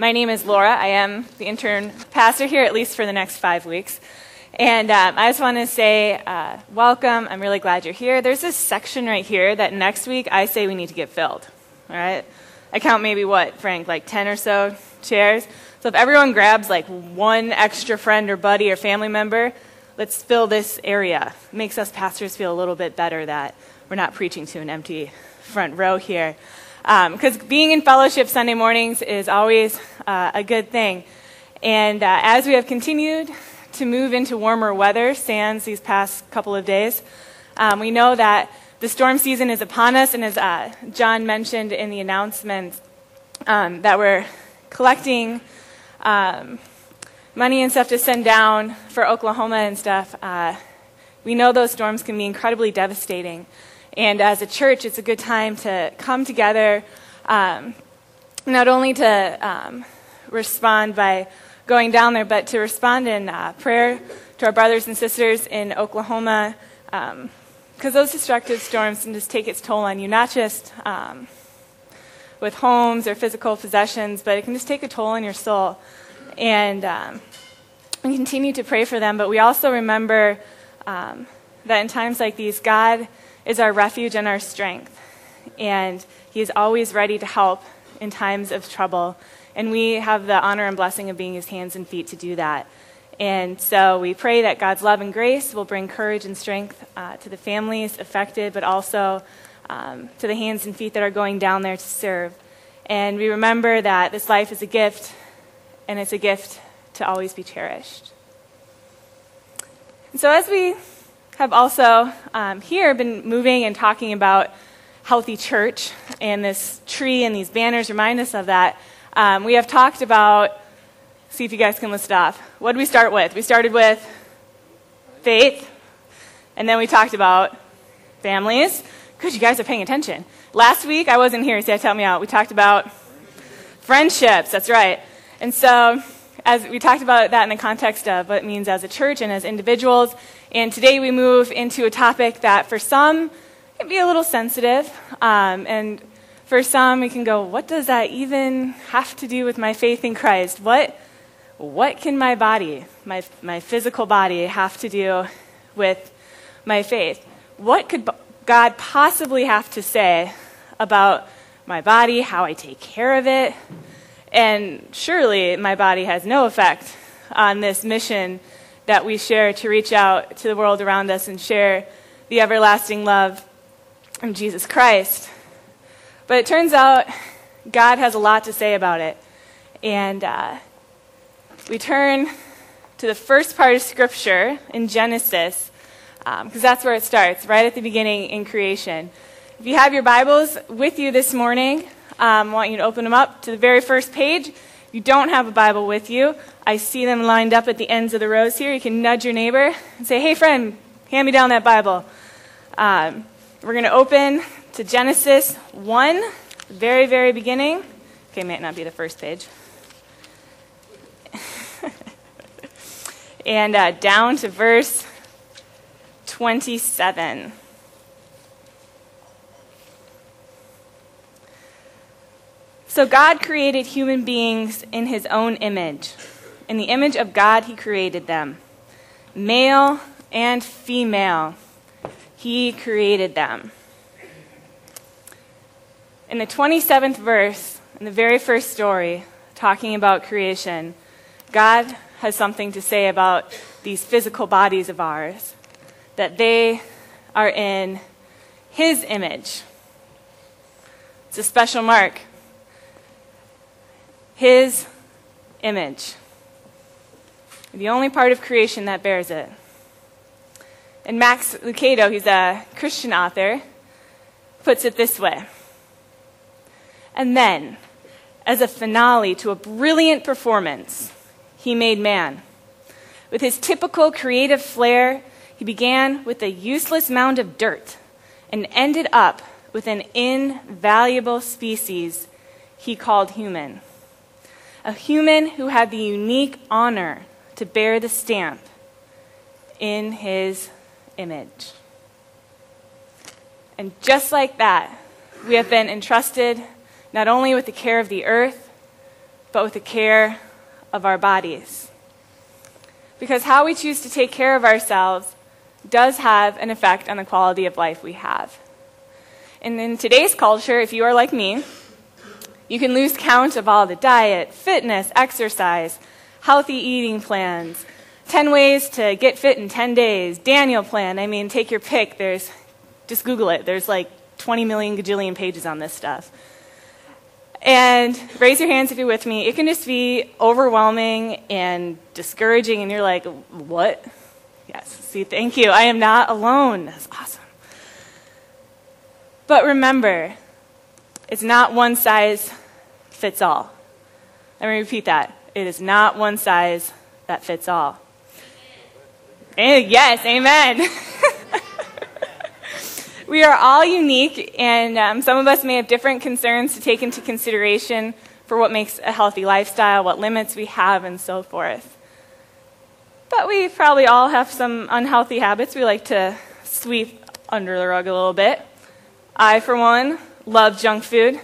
My name is Laura. I am the intern pastor here, at least for the next five weeks. And um, I just want to say uh, welcome. I'm really glad you're here. There's this section right here that next week I say we need to get filled. All right? I count maybe what, Frank, like 10 or so chairs? So if everyone grabs like one extra friend or buddy or family member, let's fill this area. It makes us pastors feel a little bit better that we're not preaching to an empty front row here. Because um, being in fellowship Sunday mornings is always uh, a good thing. And uh, as we have continued to move into warmer weather, sans these past couple of days, um, we know that the storm season is upon us. And as uh, John mentioned in the announcement, um, that we're collecting um, money and stuff to send down for Oklahoma and stuff. Uh, we know those storms can be incredibly devastating. And as a church, it's a good time to come together, um, not only to um, respond by going down there, but to respond in uh, prayer to our brothers and sisters in Oklahoma, because um, those destructive storms can just take its toll on you, not just um, with homes or physical possessions, but it can just take a toll on your soul. And um, we continue to pray for them, but we also remember um, that in times like these, God is our refuge and our strength. And He is always ready to help in times of trouble. And we have the honor and blessing of being His hands and feet to do that. And so we pray that God's love and grace will bring courage and strength uh, to the families affected, but also um, to the hands and feet that are going down there to serve. And we remember that this life is a gift, and it's a gift to always be cherished. And so as we have also um, here been moving and talking about healthy church, and this tree and these banners remind us of that. Um, we have talked about, see if you guys can list off. What did we start with? We started with faith, and then we talked about families. Good, you guys are paying attention. Last week, I wasn't here, so help me out. We talked about friendships, that's right. And so, as we talked about that in the context of what it means as a church and as individuals, and today we move into a topic that for some can be a little sensitive. Um, and for some, we can go, what does that even have to do with my faith in Christ? What, what can my body, my, my physical body, have to do with my faith? What could God possibly have to say about my body, how I take care of it? And surely my body has no effect on this mission that we share to reach out to the world around us and share the everlasting love of Jesus Christ. But it turns out God has a lot to say about it. And uh, we turn to the first part of Scripture in Genesis, because um, that's where it starts, right at the beginning in creation. If you have your Bibles with you this morning, um, I want you to open them up to the very first page you don't have a Bible with you, I see them lined up at the ends of the rows here. You can nudge your neighbor and say, hey, friend, hand me down that Bible. Um, we're going to open to Genesis 1, very, very beginning. Okay, might not be the first page. and uh, down to verse 27. So God created human beings in his own image. In the image of God, he created them. Male and female, he created them. In the 27th verse, in the very first story, talking about creation, God has something to say about these physical bodies of ours, that they are in his image. It's a special mark his image. The only part of creation that bears it. And Max Lucado, he's a Christian author, puts it this way. And then, as a finale to a brilliant performance, he made man. With his typical creative flair, he began with a useless mound of dirt and ended up with an invaluable species he called human a human who had the unique honor to bear the stamp in his image. And just like that, we have been entrusted not only with the care of the earth, but with the care of our bodies. Because how we choose to take care of ourselves does have an effect on the quality of life we have. And in today's culture, if you are like me, you can lose count of all the diet, fitness, exercise, healthy eating plans, 10 ways to get fit in 10 days, Daniel plan. I mean, take your pick. There's, just Google it. There's like 20 million gajillion pages on this stuff. And raise your hands if you're with me. It can just be overwhelming and discouraging, and you're like, what? Yes, see, thank you. I am not alone. That's awesome. But remember, it's not one size fits all. Let me repeat that. It is not one size that fits all. And yes, amen. we are all unique, and um, some of us may have different concerns to take into consideration for what makes a healthy lifestyle, what limits we have, and so forth. But we probably all have some unhealthy habits we like to sweep under the rug a little bit. I, for one, love junk food.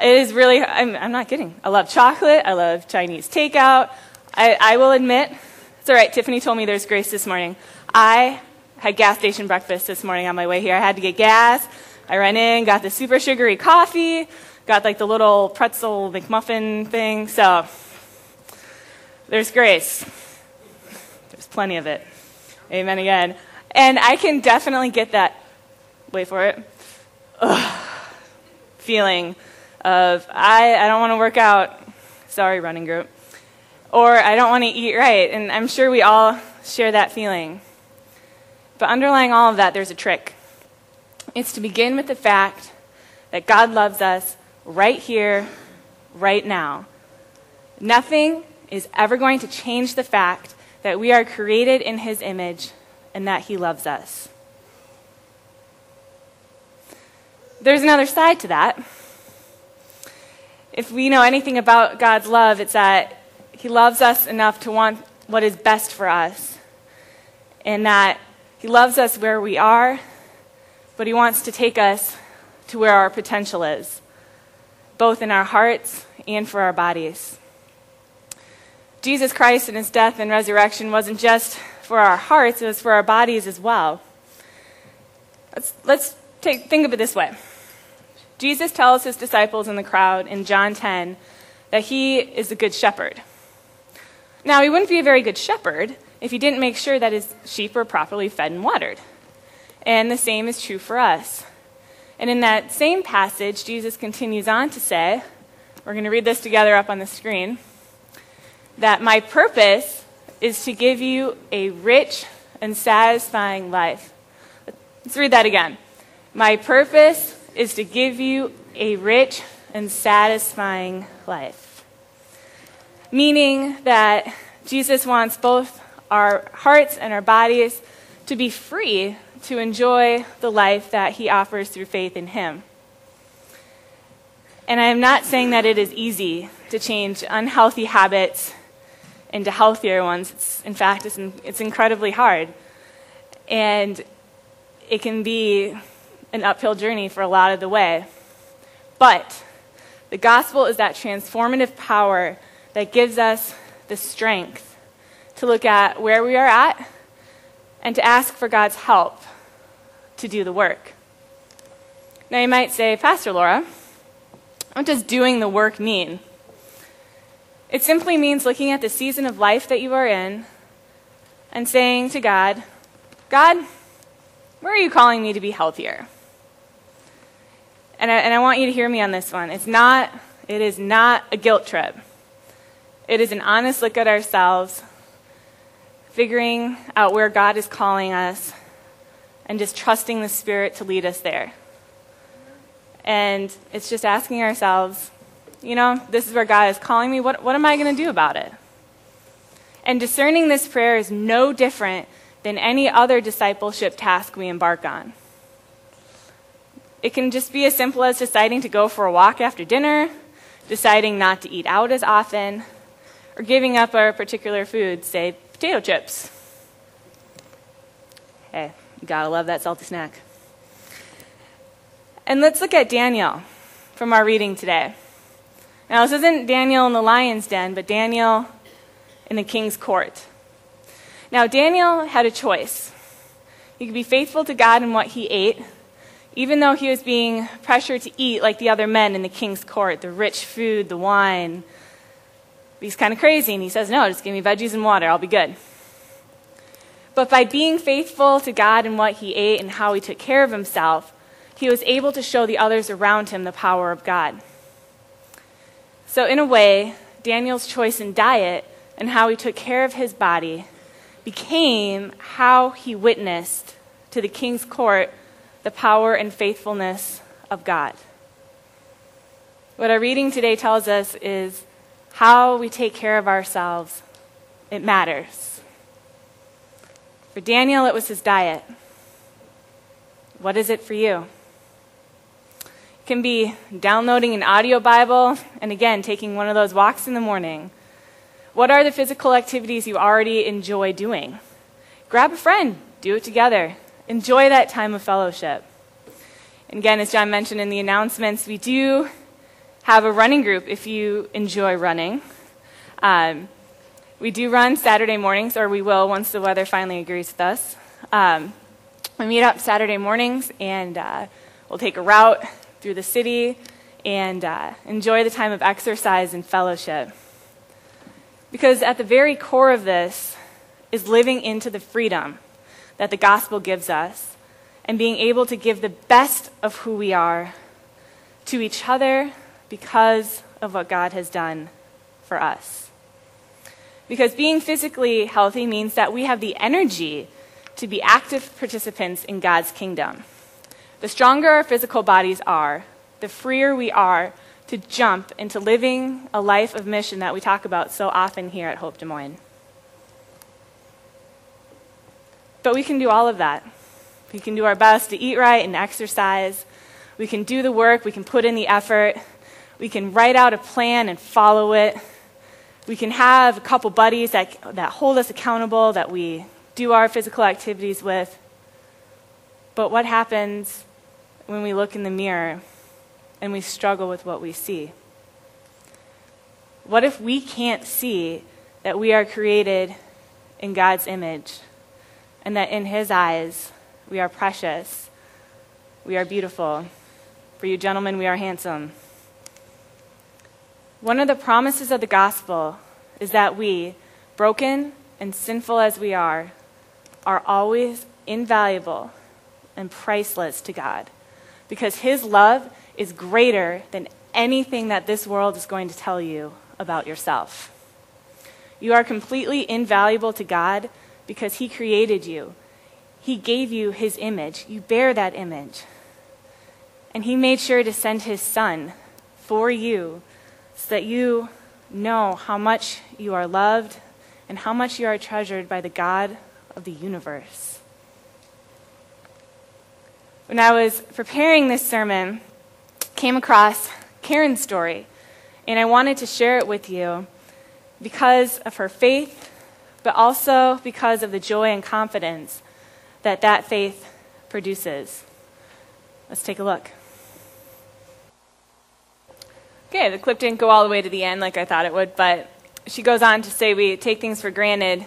It is really, I'm, I'm not kidding. I love chocolate. I love Chinese takeout. I, I will admit, it's all right. Tiffany told me there's grace this morning. I had gas station breakfast this morning on my way here. I had to get gas. I ran in, got the super sugary coffee, got like the little pretzel McMuffin thing. So there's grace There's plenty of it. Amen again. And I can definitely get that, wait for it, ugh, feeling of, I, I don't want to work out. Sorry, running group. Or I don't want to eat right. And I'm sure we all share that feeling. But underlying all of that, there's a trick. It's to begin with the fact that God loves us right here, right now. Nothing is ever going to change the fact that we are created in his image and that he loves us. There's another side to that. If we know anything about God's love, it's that he loves us enough to want what is best for us, and that he loves us where we are, but he wants to take us to where our potential is, both in our hearts and for our bodies. Jesus Christ and his death and resurrection wasn't just for our hearts, it was for our bodies as well. Let's, let's take, think of it this way Jesus tells his disciples in the crowd in John 10 that he is the good shepherd. Now, he wouldn't be a very good shepherd if he didn't make sure that his sheep were properly fed and watered. And the same is true for us. And in that same passage, Jesus continues on to say, we're going to read this together up on the screen that my purpose is to give you a rich and satisfying life. Let's read that again. My purpose is to give you a rich and satisfying life. Meaning that Jesus wants both our hearts and our bodies to be free to enjoy the life that he offers through faith in him. And I am not saying that it is easy to change unhealthy habits into healthier ones. It's, in fact, it's, it's incredibly hard. And it can be an uphill journey for a lot of the way. But the gospel is that transformative power that gives us the strength to look at where we are at and to ask for God's help to do the work. Now, you might say, Pastor Laura, what does doing the work mean? It simply means looking at the season of life that you are in and saying to God, God, where are you calling me to be healthier? And I, and I want you to hear me on this one. It's not, it is not a guilt trip. It is an honest look at ourselves, figuring out where God is calling us, and just trusting the Spirit to lead us there. And it's just asking ourselves, you know, this is where God is calling me. What, what am I going to do about it? And discerning this prayer is no different than any other discipleship task we embark on. It can just be as simple as deciding to go for a walk after dinner, deciding not to eat out as often, or giving up a particular food, say potato chips. Hey, you gotta love that salty snack. And let's look at Daniel from our reading today. Now, this isn't Daniel in the lion's den, but Daniel in the king's court. Now, Daniel had a choice. He could be faithful to God in what he ate, even though he was being pressured to eat like the other men in the king's court the rich food, the wine. He's kind of crazy, and he says, No, just give me veggies and water, I'll be good. But by being faithful to God and what he ate and how he took care of himself, he was able to show the others around him the power of God. So, in a way, Daniel's choice in diet and how he took care of his body became how he witnessed to the king's court the power and faithfulness of God. What our reading today tells us is how we take care of ourselves, it matters. For Daniel, it was his diet. What is it for you? It can be downloading an audio Bible and again, taking one of those walks in the morning what are the physical activities you already enjoy doing? Grab a friend, do it together. Enjoy that time of fellowship. And again, as John mentioned in the announcements, we do have a running group if you enjoy running. Um, we do run Saturday mornings, or we will once the weather finally agrees with us. Um, we meet up Saturday mornings and uh, we'll take a route through the city and uh, enjoy the time of exercise and fellowship. Because at the very core of this is living into the freedom that the gospel gives us and being able to give the best of who we are to each other because of what God has done for us. Because being physically healthy means that we have the energy to be active participants in God's kingdom. The stronger our physical bodies are, the freer we are to jump into living a life of mission that we talk about so often here at Hope Des Moines. But we can do all of that. We can do our best to eat right and exercise. We can do the work. We can put in the effort. We can write out a plan and follow it. We can have a couple buddies that, that hold us accountable, that we do our physical activities with. But what happens when we look in the mirror and we struggle with what we see? What if we can't see that we are created in God's image and that in His eyes we are precious, we are beautiful? For you gentlemen, we are handsome. One of the promises of the gospel is that we, broken and sinful as we are, are always invaluable and priceless to God because His love is greater than anything that this world is going to tell you about yourself. You are completely invaluable to God because He created you. He gave you His image. You bear that image. And He made sure to send His Son for you so that you know how much you are loved and how much you are treasured by the God of the universe. When I was preparing this sermon, came across Karen's story, and I wanted to share it with you because of her faith, but also because of the joy and confidence that that faith produces. Let's take a look. Okay, the clip didn't go all the way to the end like I thought it would, but she goes on to say we take things for granted,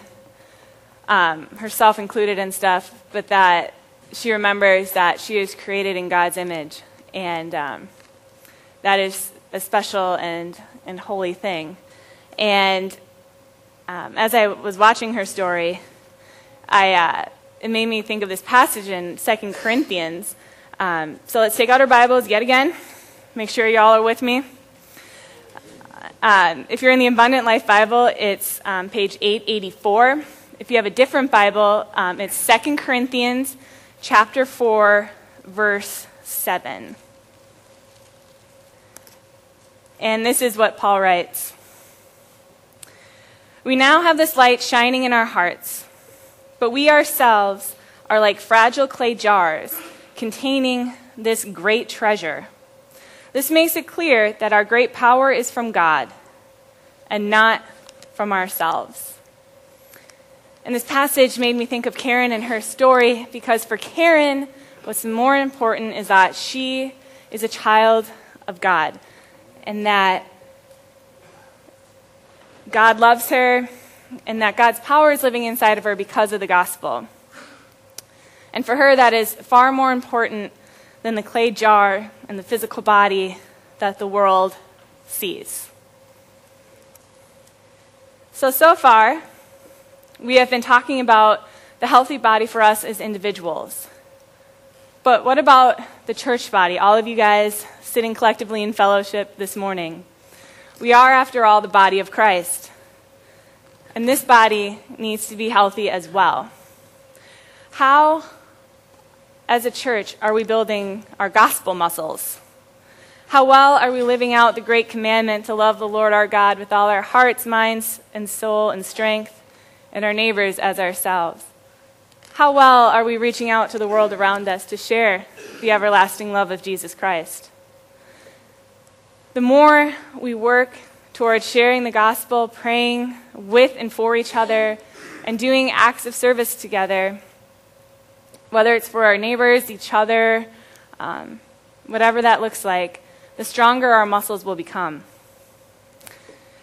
um, herself included and stuff, but that she remembers that she is created in God's image. And um, that is a special and, and holy thing. And um, as I was watching her story, I, uh, it made me think of this passage in Second Corinthians. Um, so let's take out our Bibles yet again. Make sure y'all are with me. Um, if you're in the Abundant Life Bible, it's um, page 884. If you have a different Bible, um, it's Second Corinthians chapter 4, verse 7. And this is what Paul writes We now have this light shining in our hearts, but we ourselves are like fragile clay jars containing this great treasure. This makes it clear that our great power is from God and not from ourselves. And this passage made me think of Karen and her story because for Karen, what's more important is that she is a child of God and that God loves her and that God's power is living inside of her because of the gospel. And for her, that is far more important than the clay jar and the physical body that the world sees. So, so far, we have been talking about the healthy body for us as individuals. But what about the church body? All of you guys sitting collectively in fellowship this morning. We are, after all, the body of Christ. And this body needs to be healthy as well. How, as a church, are we building our gospel muscles? How well are we living out the great commandment to love the Lord our God with all our hearts, minds, and soul and strength, and our neighbors as ourselves? How well are we reaching out to the world around us to share the everlasting love of Jesus Christ? The more we work towards sharing the gospel, praying with and for each other, and doing acts of service together, whether it's for our neighbors, each other, um, whatever that looks like, the stronger our muscles will become.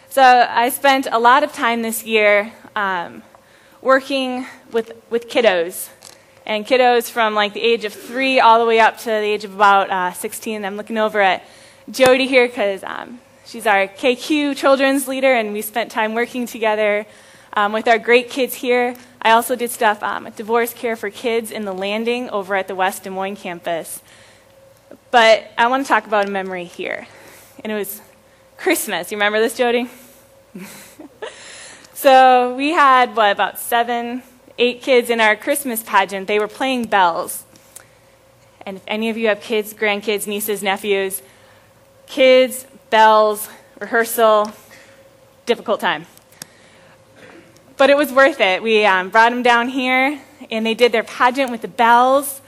So I spent a lot of time this year um, working with, with kiddos. And kiddos from like the age of three all the way up to the age of about uh, 16. I'm looking over at Jody here because um, she's our KQ children's leader, and we spent time working together um, with our great kids here. I also did stuff um, at Divorce Care for Kids in the Landing over at the West Des Moines campus. But I want to talk about a memory here. And it was Christmas. You remember this, Jody? So we had, what, about seven, eight kids in our Christmas pageant. They were playing bells. And if any of you have kids, grandkids, nieces, nephews, kids, bells, rehearsal, difficult time. But it was worth it. We um, brought them down here, and they did their pageant with the bells,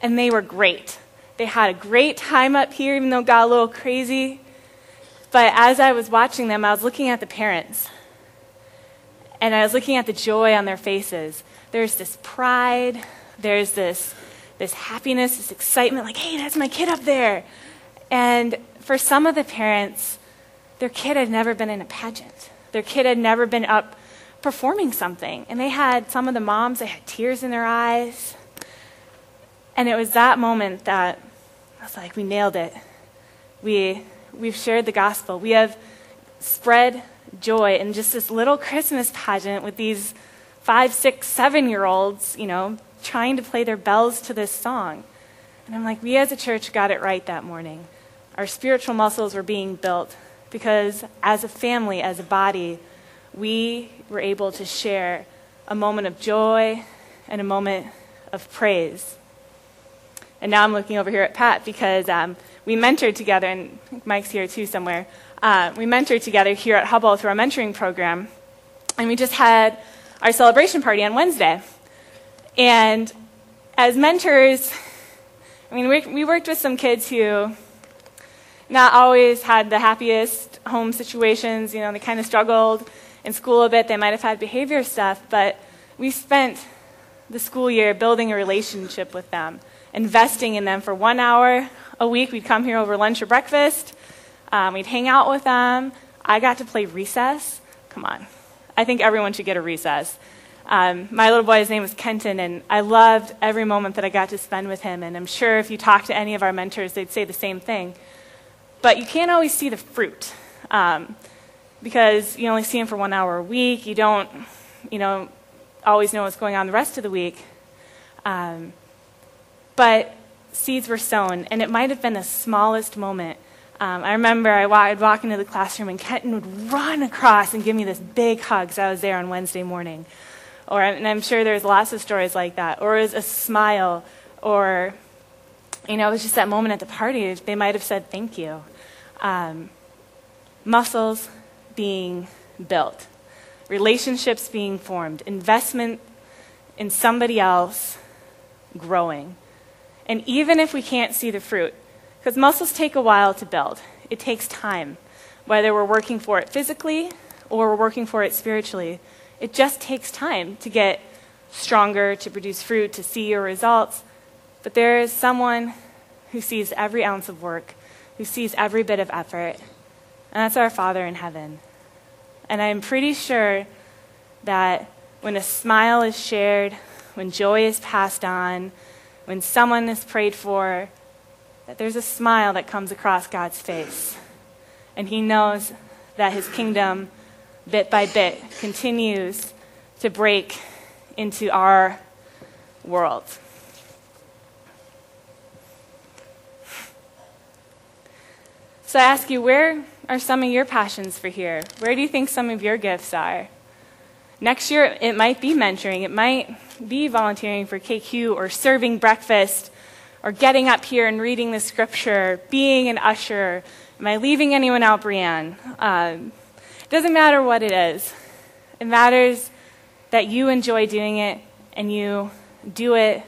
and they were great. They had a great time up here, even though it got a little crazy. But as I was watching them, I was looking at the parents and I was looking at the joy on their faces. There's this pride, there's this, this happiness, this excitement, like, hey, that's my kid up there. And for some of the parents, their kid had never been in a pageant. Their kid had never been up performing something. And they had, some of the moms, they had tears in their eyes. And it was that moment that I was like, we nailed it. We, we've shared the gospel. We have spread joy in just this little Christmas pageant with these five, six, seven year olds, you know, trying to play their bells to this song. And I'm like, we as a church got it right that morning. Our spiritual muscles were being built because as a family, as a body, we were able to share a moment of joy and a moment of praise. And now I'm looking over here at Pat because um, we mentored together, and Mike's here too somewhere. Uh, we mentored together here at Hubble through our mentoring program, and we just had our celebration party on Wednesday. And as mentors, I mean, we, we worked with some kids who not always had the happiest home situations. You know, they kind of struggled in school a bit. They might have had behavior stuff, but we spent the school year building a relationship with them, investing in them for one hour a week. We'd come here over lunch or breakfast. Um, we'd hang out with them. I got to play recess. Come on. I think everyone should get a recess. Um, my little boy's name was Kenton, and I loved every moment that I got to spend with him. And I'm sure if you talk to any of our mentors, they'd say the same thing. But you can't always see the fruit um, because you only see them for one hour a week. You don't, you know, always know what's going on the rest of the week. Um, but seeds were sown, and it might have been the smallest moment um, I remember I would walk into the classroom and Kenton would run across and give me this big hug because I was there on Wednesday morning. Or, and I'm sure there's lots of stories like that. Or it was a smile. Or, you know, it was just that moment at the party. They might have said thank you. Um, muscles being built, relationships being formed, investment in somebody else growing. And even if we can't see the fruit, because muscles take a while to build, it takes time. Whether we're working for it physically or we're working for it spiritually, it just takes time to get stronger, to produce fruit, to see your results. But there is someone who sees every ounce of work, who sees every bit of effort, and that's our Father in heaven. And I'm pretty sure that when a smile is shared, when joy is passed on, when someone is prayed for, that there's a smile that comes across God's face. And He knows that His kingdom, bit by bit, continues to break into our world. So I ask you, where are some of your passions for here? Where do you think some of your gifts are? Next year, it might be mentoring, it might be volunteering for KQ or serving breakfast or getting up here and reading the scripture, being an usher. Am I leaving anyone out, Brienne? Um, it doesn't matter what it is. It matters that you enjoy doing it and you do it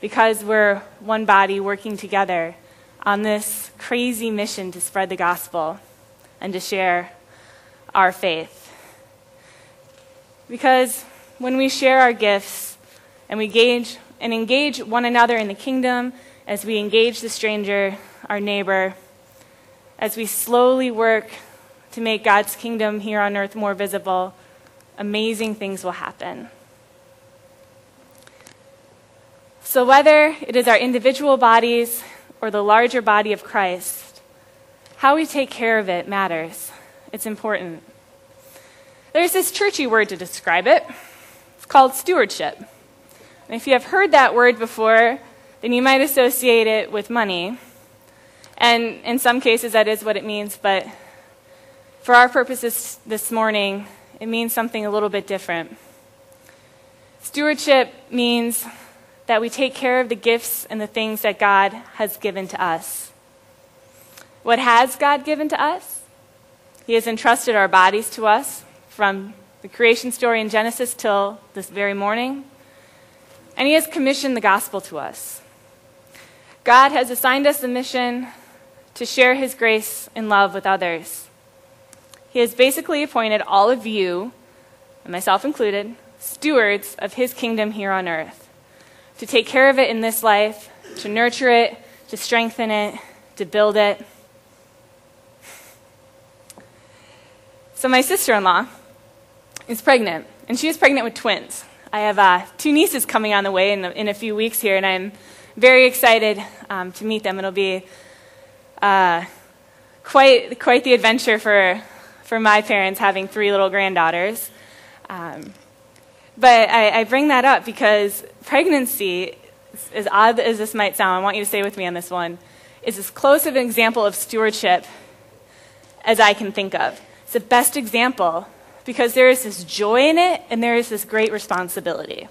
because we're one body working together on this crazy mission to spread the gospel and to share our faith. Because when we share our gifts and we engage and engage one another in the kingdom, as we engage the stranger, our neighbor, as we slowly work to make God's kingdom here on earth more visible, amazing things will happen. So, whether it is our individual bodies or the larger body of Christ, how we take care of it matters. It's important. There's this churchy word to describe it. It's called stewardship. And if you have heard that word before, then you might associate it with money. And in some cases, that is what it means, but for our purposes this morning, it means something a little bit different. Stewardship means that we take care of the gifts and the things that God has given to us. What has God given to us? He has entrusted our bodies to us from the creation story in Genesis till this very morning. And He has commissioned the gospel to us. God has assigned us the mission to share His grace and love with others. He has basically appointed all of you, and myself included, stewards of His kingdom here on earth to take care of it in this life, to nurture it, to strengthen it, to build it. So, my sister in law is pregnant, and she is pregnant with twins. I have uh, two nieces coming on the way in, in a few weeks here, and I'm very excited um, to meet them. It'll be uh, quite, quite the adventure for, for my parents having three little granddaughters. Um, but I, I bring that up because pregnancy, as odd as this might sound, I want you to stay with me on this one, is as close of an example of stewardship as I can think of. It's the best example because there is this joy in it and there is this great responsibility.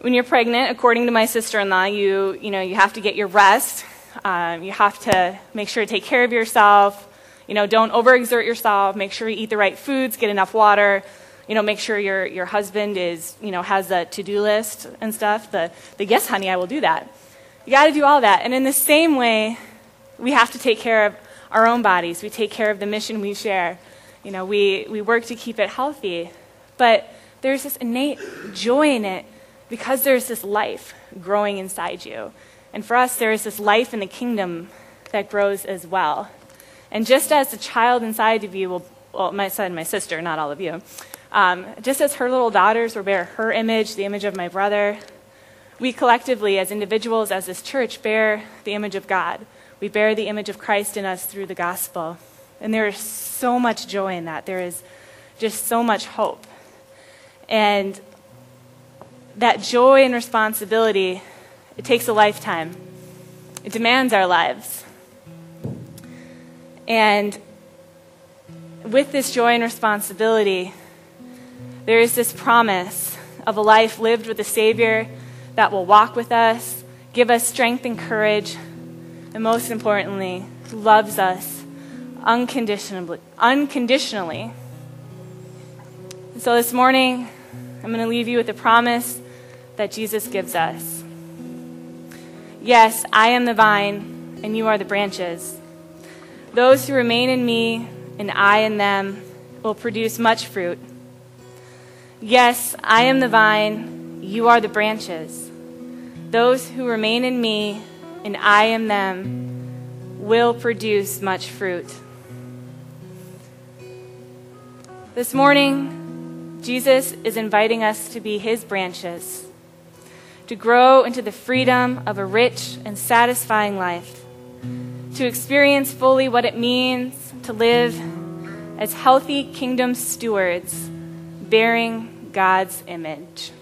When you're pregnant, according to my sister-in-law, you, you, know, you have to get your rest. Um, you have to make sure to take care of yourself. You know, don't overexert yourself. Make sure you eat the right foods, get enough water, you know, make sure your, your husband is, you know, has a to-do list and stuff. The, the yes, honey, I will do that. You got to do all that. And in the same way, we have to take care of our own bodies. We take care of the mission we share. You know, we, we work to keep it healthy. But there's this innate joy in it because there's this life growing inside you. And for us, there is this life in the kingdom that grows as well. And just as the child inside of you will, well, my son, my sister, not all of you, um, just as her little daughters will bear her image, the image of my brother, we collectively, as individuals, as this church, bear the image of God. We bear the image of Christ in us through the gospel. And there is so much joy in that. There is just so much hope. And that joy and responsibility, it takes a lifetime, it demands our lives. And with this joy and responsibility, there is this promise of a life lived with a Savior that will walk with us, give us strength and courage, and most importantly, loves us unconditionally. unconditionally. So this morning, I'm going to leave you with a promise that Jesus gives us. Yes, I am the vine, and you are the branches. Those who remain in me, and I in them, will produce much fruit. Yes, I am the vine, you are the branches. Those who remain in me and I in them will produce much fruit. This morning, Jesus is inviting us to be his branches, to grow into the freedom of a rich and satisfying life, to experience fully what it means to live as healthy kingdom stewards, bearing God's image.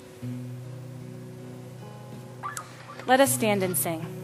Let us stand and sing.